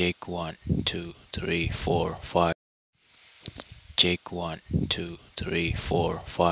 Check one, two, three, four, five. Check one, two, three, four, five.